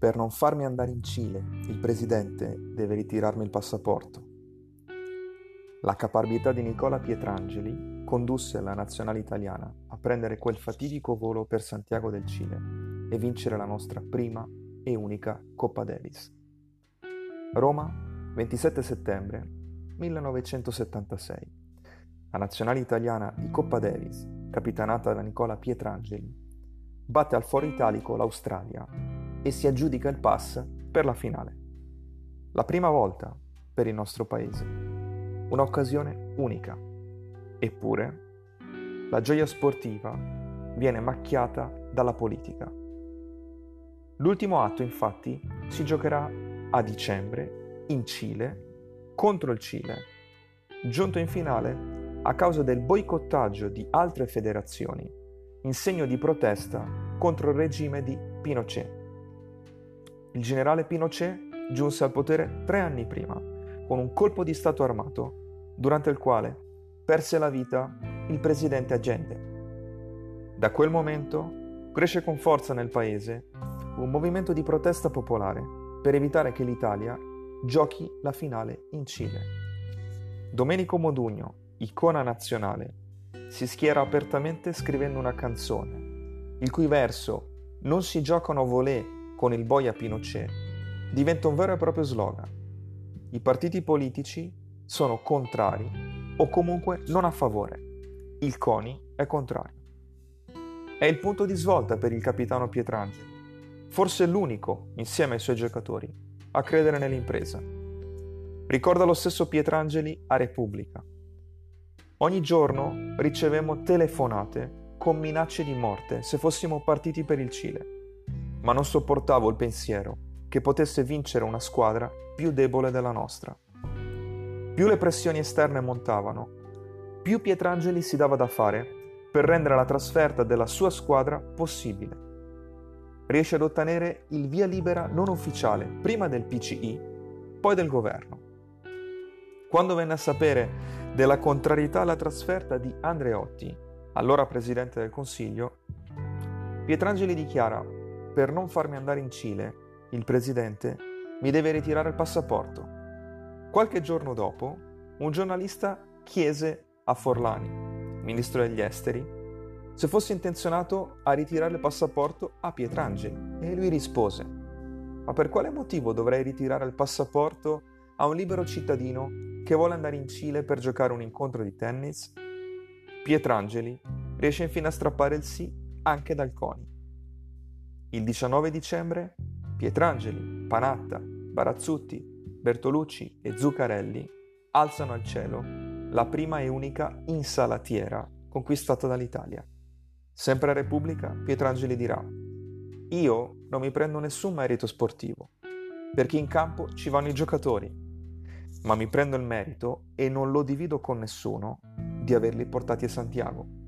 Per non farmi andare in Cile, il presidente deve ritirarmi il passaporto. La caparbietà di Nicola Pietrangeli condusse la nazionale italiana a prendere quel fatidico volo per Santiago del Cile e vincere la nostra prima e unica Coppa Davis. Roma, 27 settembre 1976. La nazionale italiana di Coppa Davis, capitanata da Nicola Pietrangeli, batte al foro italico l'Australia e si aggiudica il pass per la finale. La prima volta per il nostro paese. Un'occasione unica. Eppure, la gioia sportiva viene macchiata dalla politica. L'ultimo atto, infatti, si giocherà a dicembre in Cile contro il Cile, giunto in finale a causa del boicottaggio di altre federazioni in segno di protesta contro il regime di Pinochet. Il generale Pinochet giunse al potere tre anni prima, con un colpo di Stato armato, durante il quale perse la vita il presidente Allende. Da quel momento cresce con forza nel paese un movimento di protesta popolare per evitare che l'Italia giochi la finale in Cile. Domenico Modugno, icona nazionale, si schiera apertamente scrivendo una canzone, il cui verso non si giocano volé con il boia Pinochet diventa un vero e proprio slogan. I partiti politici sono contrari o comunque non a favore. Il CONI è contrario. È il punto di svolta per il capitano Pietrangeli, forse l'unico, insieme ai suoi giocatori, a credere nell'impresa. Ricorda lo stesso Pietrangeli a Repubblica. Ogni giorno ricevemmo telefonate con minacce di morte se fossimo partiti per il Cile ma non sopportavo il pensiero che potesse vincere una squadra più debole della nostra. Più le pressioni esterne montavano, più Pietrangeli si dava da fare per rendere la trasferta della sua squadra possibile. Riesce ad ottenere il via libera non ufficiale prima del PCI, poi del governo. Quando venne a sapere della contrarietà alla trasferta di Andreotti, allora presidente del Consiglio, Pietrangeli dichiara per non farmi andare in Cile, il presidente mi deve ritirare il passaporto. Qualche giorno dopo, un giornalista chiese a Forlani, ministro degli esteri, se fosse intenzionato a ritirare il passaporto a Pietrangeli e lui rispose, ma per quale motivo dovrei ritirare il passaporto a un libero cittadino che vuole andare in Cile per giocare un incontro di tennis? Pietrangeli riesce infine a strappare il sì anche dal CONI. Il 19 dicembre Pietrangeli, Panatta, Barazzutti, Bertolucci e Zuccarelli alzano al cielo la prima e unica insalatiera conquistata dall'Italia. Sempre a Repubblica, Pietrangeli dirà Io non mi prendo nessun merito sportivo, perché in campo ci vanno i giocatori, ma mi prendo il merito e non lo divido con nessuno di averli portati a Santiago.